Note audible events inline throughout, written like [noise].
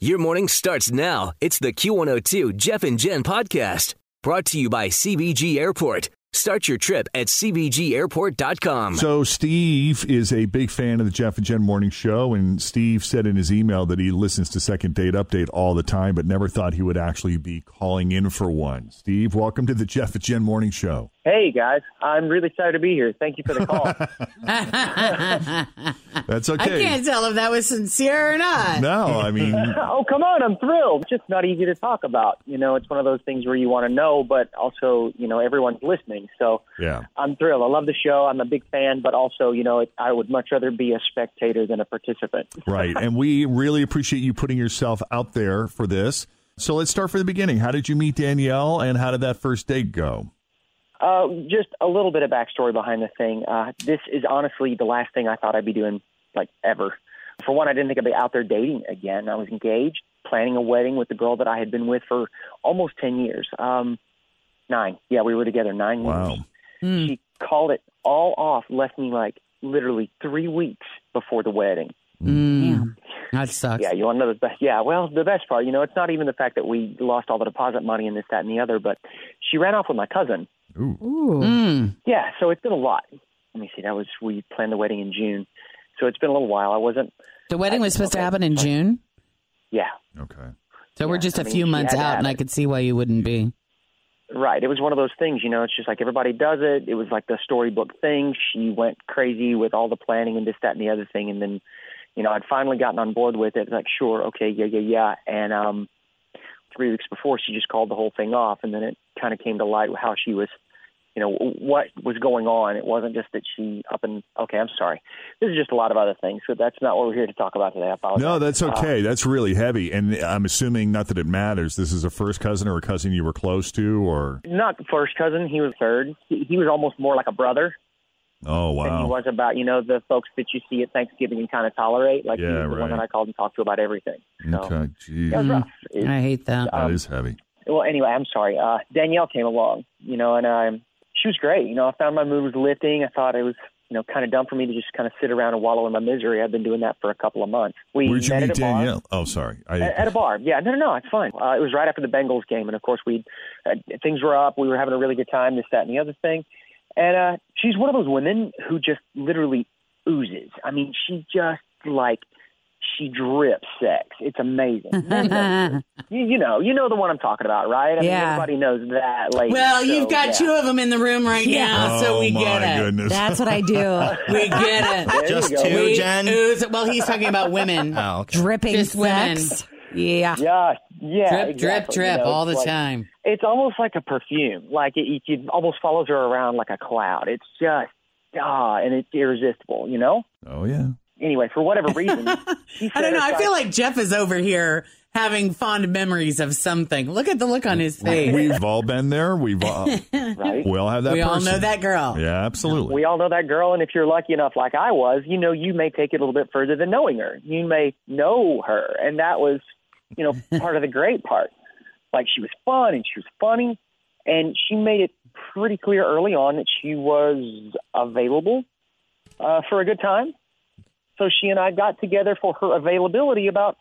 Your morning starts now. It's the Q102 Jeff and Jen podcast brought to you by CVG Airport. Start your trip at CVGAirport.com. So, Steve is a big fan of the Jeff and Jen morning show. And Steve said in his email that he listens to Second Date Update all the time, but never thought he would actually be calling in for one. Steve, welcome to the Jeff and Jen morning show. Hey, guys. I'm really excited to be here. Thank you for the call. [laughs] [laughs] That's okay. I can't tell if that was sincere or not. No, I mean, [laughs] oh, come on. I'm thrilled. It's just not easy to talk about. You know, it's one of those things where you want to know, but also, you know, everyone's listening. So yeah. I'm thrilled. I love the show. I'm a big fan, but also, you know, it, I would much rather be a spectator than a participant. [laughs] Right. And we really appreciate you putting yourself out there for this. So let's start from the beginning. How did you meet Danielle and how did that first date go? Uh, just a little bit of backstory behind the thing. Uh, this is honestly the last thing I thought I'd be doing, like ever. For one, I didn't think I'd be out there dating again. I was engaged, planning a wedding with the girl that I had been with for almost ten years. Um, nine. Yeah, we were together nine Wow. years. She called it all off, left me like literally three weeks before the wedding. Mm. [laughs] That sucks. Yeah, you want to know the best? Yeah, well, the best part, you know, it's not even the fact that we lost all the deposit money and this, that, and the other, but she ran off with my cousin. Ooh. Mm. Yeah, so it's been a lot. Let me see. That was we planned the wedding in June, so it's been a little while. I wasn't. The wedding was supposed to happen in June, Yeah, Okay. so we're just I a mean, few months out, have and I could see why you wouldn't be. Right. It was one of those things, you know. It's just like everybody does it. It was like the storybook thing. She went crazy with all the planning and this, that, and the other thing, and then, you know, I'd finally gotten on board with it. Like, sure, okay, yeah, yeah, yeah, and um, three weeks before, she just called the whole thing off, and then it kind of came to light how she was. You know what was going on. It wasn't just that she up and okay. I'm sorry. This is just a lot of other things. So that's not what we're here to talk about today. I apologize. No, that's Uh, okay. That's really heavy. And I'm assuming, not that it matters, this is a first cousin or a cousin you were close to, or. not first cousin. He was third. He, he was almost more like a brother Oh, than he was about you know the folks that you see at Thanksgiving and kind of tolerate. Like Yeah, he was the right. one that I called and talked to about everything. So Okay. Geez. it was rough. It- I hate that. That um, is heavy. well, anyway, I'm sorry. Uh, Danielle came along, you know, and um, she was great. You know, I found my mood was lifting. I thought it was, you know, kind of dumb for me to just kind of sit around and wallow in my misery. I've been doing that for a couple of months. We Where'd you met meet at a bar. Oh, sorry. I, At, at a bar, yeah. No, no, no, it's fine. Uh, it was right after the Bengals game, and of course, we uh, things were up. We were having a really good time. This, that, and the other thing. And uh, she's one of those women who just literally oozes. I mean, she just like she drips sex. It's amazing. [laughs] you, you know, you know the one I'm talking about, right? I mean, Yeah. everybody knows that. Lady, well, so, you've got yeah. two of them in the room right now, so oh, we my get it. goodness. That's what I do. [laughs] We get it. Just two, We Jen? ooze- well, he's talking about women. [laughs] Oh, okay. Dripping Just women. sex. Yeah. Yeah, yeah. drip, drip, exactly. drip You know, all the like- time. it's almost like a perfume. Like it, it, it almost follows her around like a cloud. It's just ah, and it's irresistible. You know. oh, yeah. Anyway, for whatever reason, [laughs] she I don't know. I feel like Jeff is over here having fond memories of something. Look at the look on his face. We've all been there. We've all, [laughs] right. we all have that We all know that girl. Yeah, absolutely. We all know that girl, and if you're lucky enough, like I was, you know, you may take it a little bit further than knowing her. You may know her, and that was, you know, [laughs] part of the great part. Like she was fun and she was funny, and she made it pretty clear early on that she was available uh, for a good time. So she and I got together for her availability about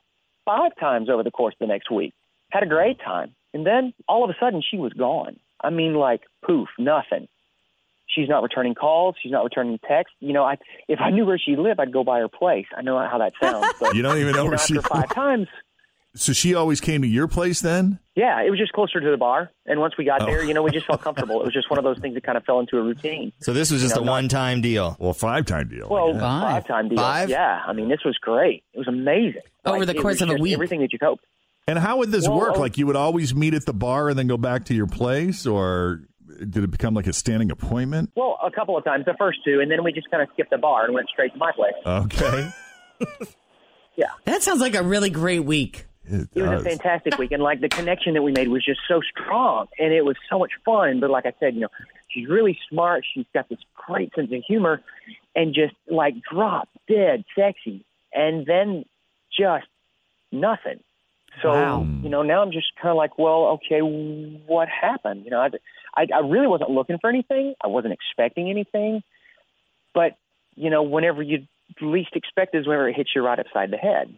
five times over the course of the next week. Had a great time, and then all of a sudden she was gone. I mean, like poof, nothing. She's not returning calls. She's not returning texts. You know, I if I knew where she lived, I'd go by her place. I know how that sounds, [laughs] but You don't even know you know, where she after five [laughs] times, So she always came to your place then? Yeah, it was just closer to the bar. And once we got there, oh. you know, we just felt comfortable. It was just one of those things that kind of fell into a routine. So this was just You know, a one-time deal. Well, five time deal. Well, Yeah. Five. five time deal. Five? Yeah, I mean, this was great. It was amazing. Over the course of a week. Everything that you'd hope. And how would this Well, work? oh- Like you would always meet at the bar and then go back to your place, or did it become like a standing appointment? Well, a couple of times, the first two, and then we just kind of skipped the bar and went straight to my place. Okay. [laughs] Yeah. That sounds like a really great week. It, It was does. a fantastic week, and like the connection that we made was just so strong, and it was so much fun. But like I said, you know, she's really smart. She's got this great sense of humor, and just like drop dead sexy, and then just nothing. So Wow. you know, now I'm just kind of like, well, okay, what happened? You know, I, I I really wasn't looking for anything. I wasn't expecting anything, but you know, whenever you least expect is whenever it hits you right upside the head.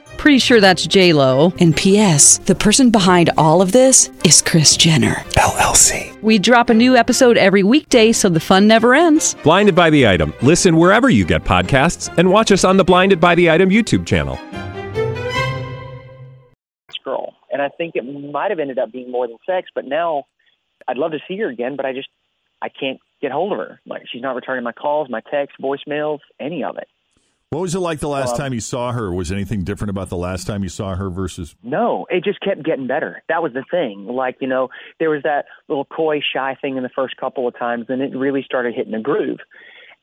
Pretty sure that's J Lo. And P.S. The person behind all of this is Kris Jenner LLC. We drop a new episode every weekday, so the fun never ends. Blinded by the item. Listen wherever you get podcasts, and watch us on the Blinded by the Item YouTube channel. this girl. And I think it might have ended up being more than sex, but now I'd love to see her again, but I just I can't get hold of her. Like she's not returning my calls, my texts, voicemails, any of it. What was it like the last Um, time you saw her? Was anything different about the last time you saw her versus? No, it just kept getting better. That was the thing. Like, you know, there was that little coy, shy thing in the first couple of times, and it really started hitting a groove.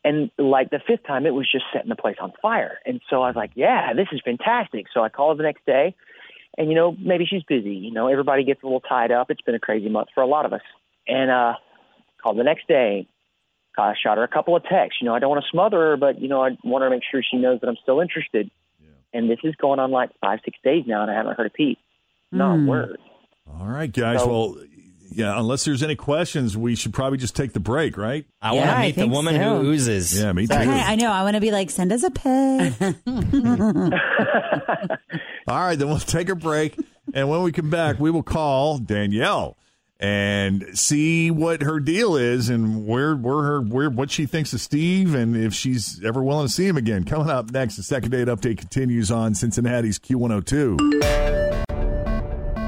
And like the fifth time, it was just setting the place on fire. And so I was like, yeah, this is fantastic. So I called the next day, and, you know, maybe she's busy. You know, everybody gets a little tied up. It's been a crazy month for a lot of us. And uh, called the next day, I shot her a couple of texts. You know, I don't want to smother her, but, you know, I want to make sure she knows that I'm still interested. And this is going on like five, six days now, and I haven't heard a peep. Not a word. All right, guys. So- well, yeah. Unless there's any questions, we should probably just take the break, right? I Yeah, want to meet the woman so. who oozes. Yeah, me too. Okay, I know. I want to be like, send us a pic. [laughs] [laughs] All right, then we'll take a break, and when we come back, we will call Danielle and see what her deal is and where where her where what she thinks of Steve and if she's ever willing to see him again. Coming up next, the second date update continues on Cincinnati's Q102.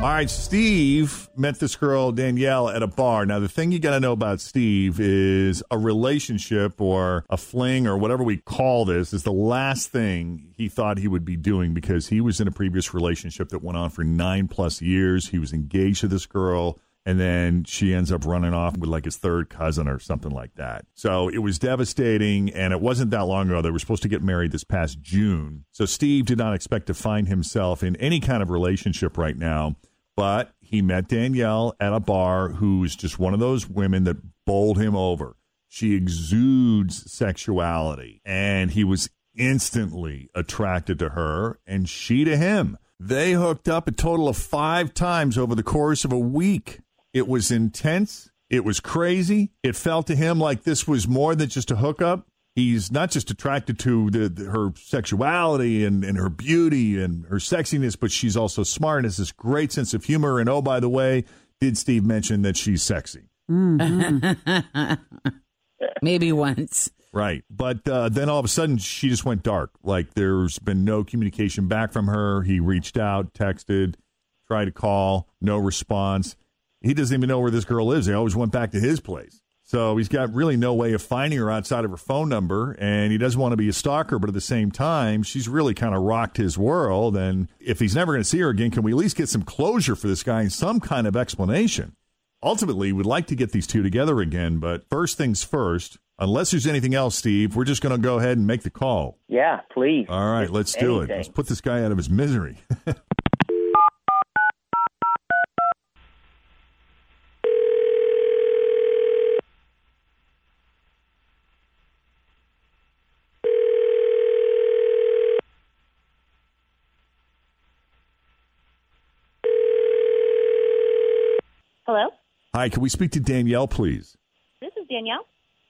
All right, Steve met this girl Danielle at a bar. Now, the thing you got to know about Steve is a relationship or a fling or whatever we call this is the last thing he thought he would be doing because he was in a previous relationship that went on for nine plus years. He was engaged to this girl. And then she ends up running off with like his third cousin or something like that. So it was devastating. And it wasn't that long ago. They were supposed to get married this past June. So Steve did not expect to find himself in any kind of relationship right now. But he met Danielle at a bar who's just one of those women that bowled him over. She exudes sexuality. And he was instantly attracted to her and she to him. They hooked up a total of five times over the course of a week. It was intense. It was crazy. It felt to him like this was more than just a hookup. He's not just attracted to the, the- her sexuality and, and her beauty and her sexiness, but she's also smart and has this great sense of humor. And oh, by the way, did Steve mention that she's sexy? [laughs] Maybe once. Right. But uh, then all of a sudden, she just went dark. Like there's been no communication back from her. He reached out, texted, tried to call, no response. He doesn't even know where this girl is. They always went back to his place. So he's got really no way of finding her outside of her phone number. And he doesn't want to be a stalker, but at the same time, she's really kind of rocked his world. And if he's never going to see her again, can we at least get some closure for this guy and some kind of explanation? ultimately we'd like to get these two together again but first things first unless there's anything else steve we're just going to go ahead and make the call Yeah, please. all right let's do it let's put this guy out of his misery [laughs] Hi, can we speak to Danielle, please? this is Danielle.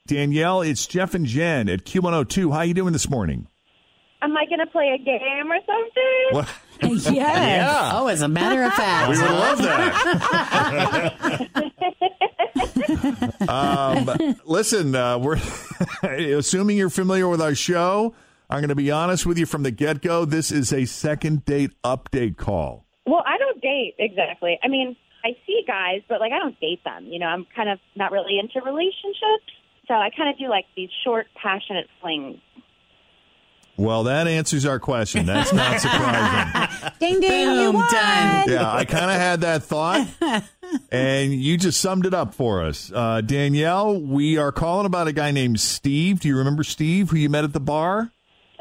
Danielle, it's Jeff and Jen at Q102. How are you doing this morning? Am I going to play a game or something? What? [laughs] Yes. Oh, as a matter of fact. We would love that. [laughs] um, listen, uh, we're [laughs] assuming you're familiar with our show. I'm going to be honest with you from the get go. This is a second date update call. Well, I don't date exactly. I mean, I see guys, but like I don't date them. You know, I'm kind of not really into relationships, so I kind of do like these short, passionate flings. Well, that answers our question. That's not [laughs] surprising. Ding ding, you Boom, won. done. yeah, I kind of had that thought, [laughs] and you just summed it up for us. Uh, Danielle, we are calling about a guy named Steve. Do you remember Steve, who you met at the bar?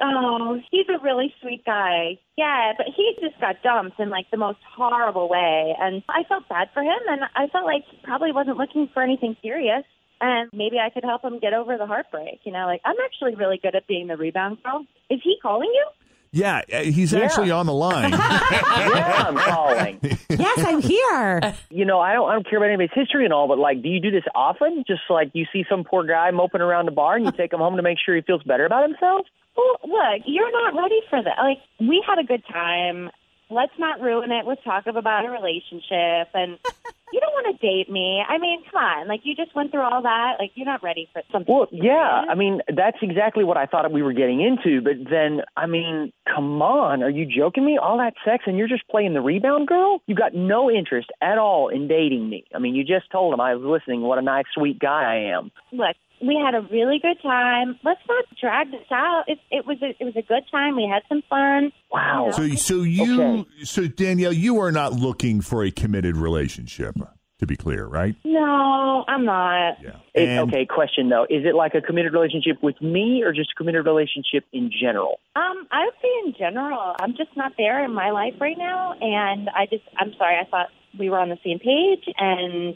Oh, he's a really sweet guy. Yeah, but he just got dumped in like the most horrible way, and I felt bad for him, and I felt like he probably wasn't looking for anything serious. And maybe I could help him get over the heartbreak. You know, like I'm actually really good at being the rebound girl. Is he calling you? Yeah, uh, he's actually on the line. [laughs] yeah, I'm calling. [laughs] Yes, I'm here. You know, I don't I don't care about anybody's history and all, but like, do you do this often? Just like you see some poor guy moping around the bar and you take him home to make sure he feels better about himself? Well, look, you're not ready for that. Like, we had a good time. Let's not ruin it with talk of about a relationship. And [laughs] you don't want to date me. I mean, come on. Like, you just went through all that. Like, you're not ready for something. Well, yeah. I mean, that's exactly what I thought we were getting into. But then, I mean, come on, are you joking me? All that sex and you're just playing the rebound girl? You got no interest at all in dating me. I mean, you just told him I was listening. What a nice, sweet guy I am. Look, we had a really good time. Let's not drag this out. It, it was a, it was a good time. We had some fun. Wow. So, so you, so Danielle, you are not looking for a committed relationship, to be clear, right? No, I'm not. Yeah. It, okay, question though. Is it like a committed relationship with me or just a committed relationship in general? Um, I would say in general, I'm just not there in my life right now, and I just, I'm sorry. I thought we were on the same page, and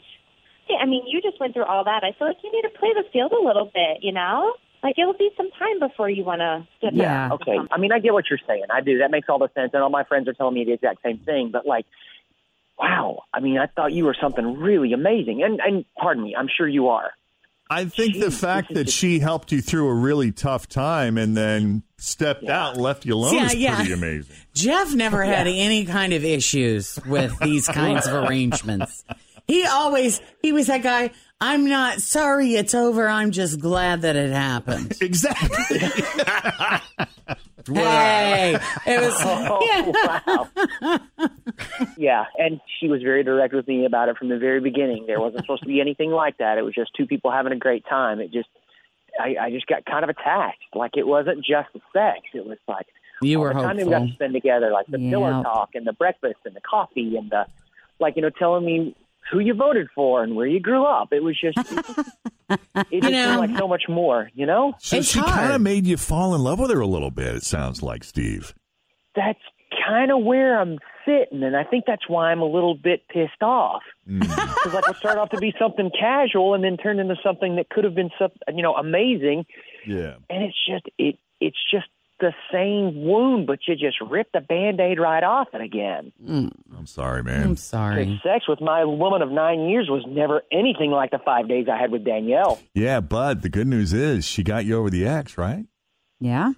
yeah, I mean, you just went through all that. I feel like you need to play the field a little bit, you know. Like it'll be some time before you want to get Yeah. back. Okay. I mean, I get what you're saying. I do. That makes all the sense. And all my friends are telling me the exact same thing. But like, wow. I mean, I thought you were something really amazing. And and pardon me, I'm sure you are. I think the fact that she helped you through a really tough time and then stepped out and left you alone Yeah, is yeah. pretty amazing. Jeff never had any kind of issues with these kinds of [laughs] arrangements. He always he was that guy. I'm not sorry it's over. I'm just glad that it happened. [laughs] Exactly. [laughs] hey, it was. [laughs] Oh, wow. yeah, and she was very direct with me about it from the very beginning. There wasn't supposed to be anything like that. It was just two people having a great time. It just, I, I just got kind of attached. Like it wasn't just the sex. It was like You were the time we got to spend together, like the pillow talk and the breakfast and the coffee and the, like you know, telling me who you voted for and where you grew up. It was just, [laughs] it, just- it know- like so much more. You know, So It's she kind of made you fall in love with her a little bit. It sounds like Steve. that's kind of where I'm sitting, and I think that's why I'm a little bit pissed off. [laughs] Mm. Because like it started off to be something casual, and then turned into something that could have been some, you know, amazing. Yeah. And it's just it, it's just the same wound, but you just rip the band-aid right off it again. I'm sorry, man. I'm sorry. Sex with my woman of nine years was never anything like the five days I had with Danielle. Yeah, but the good news is she got you over the X, right? Yeah.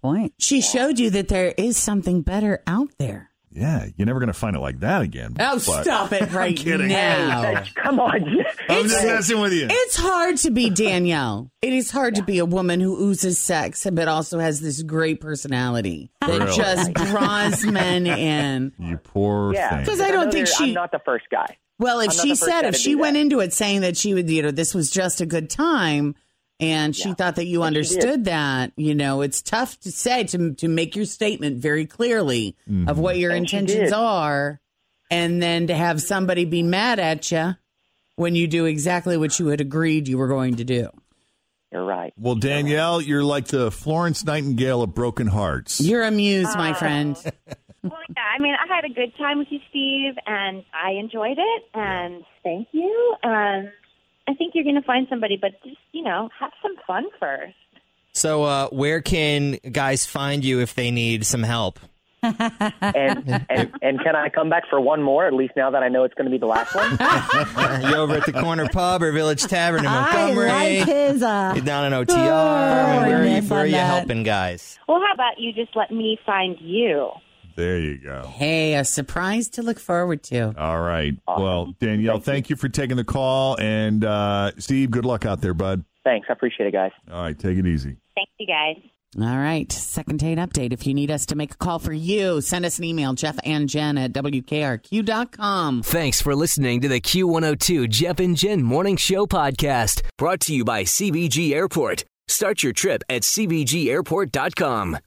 Point. She showed you that there is something better out there. Yeah, you're never going to find it like that again. Oh, but- stop it [laughs] right kidding. now. Come on, I'm just messing with you. It's hard to be [laughs] Danielle. It is hard to be a woman who oozes sex, but also has this great personality that Really? just draws men in. [laughs] You poor yeah, thing. 'Cause I don't think there- she- I'm not the first guy. Well, if I'm not she the first said, guy if to she do went that. into it saying that she would, you know, this was just a good time, and she Yeah. thought that you And understood that, you know, it's tough to say to to make your statement very clearly of what mm-hmm. your And intentions are, and then to have somebody be mad at you when you do exactly what you had agreed you were going to do. You're right. Well, Danielle, you're like the Florence Nightingale of broken hearts. You're amused, my oh. friend. [laughs] Well, yeah, I mean, I had a good time with you, Steve, and I enjoyed it, and thank you. And I think you're going to find somebody, but just, you know, have some fun first. So, uh, where can guys find you if they need some help? and, and and can I come back for one more? At least now that I know it's going to be the last one. [laughs] you over at the corner pub or Village Tavern in I Montgomery? like his, uh, You're down in OTR. I mean, where are you, where are you helping guys? Well, how about you just let me find you? There you go. Hey, a surprise to look forward to. All right. Well, Danielle, thank, you for taking the call. And uh, Steve, good luck out there, bud. Thanks, I appreciate it, guys. All right, take it easy. Thank you, guys. All right. Second date update. If you need us to make a call for you, send us an email, Jeff and Jen at WKRQ.com. Thanks for listening to the Q102 Jeff and Jen Morning Show podcast, brought to you by CVG Airport. Start your trip at CVGAirport.com.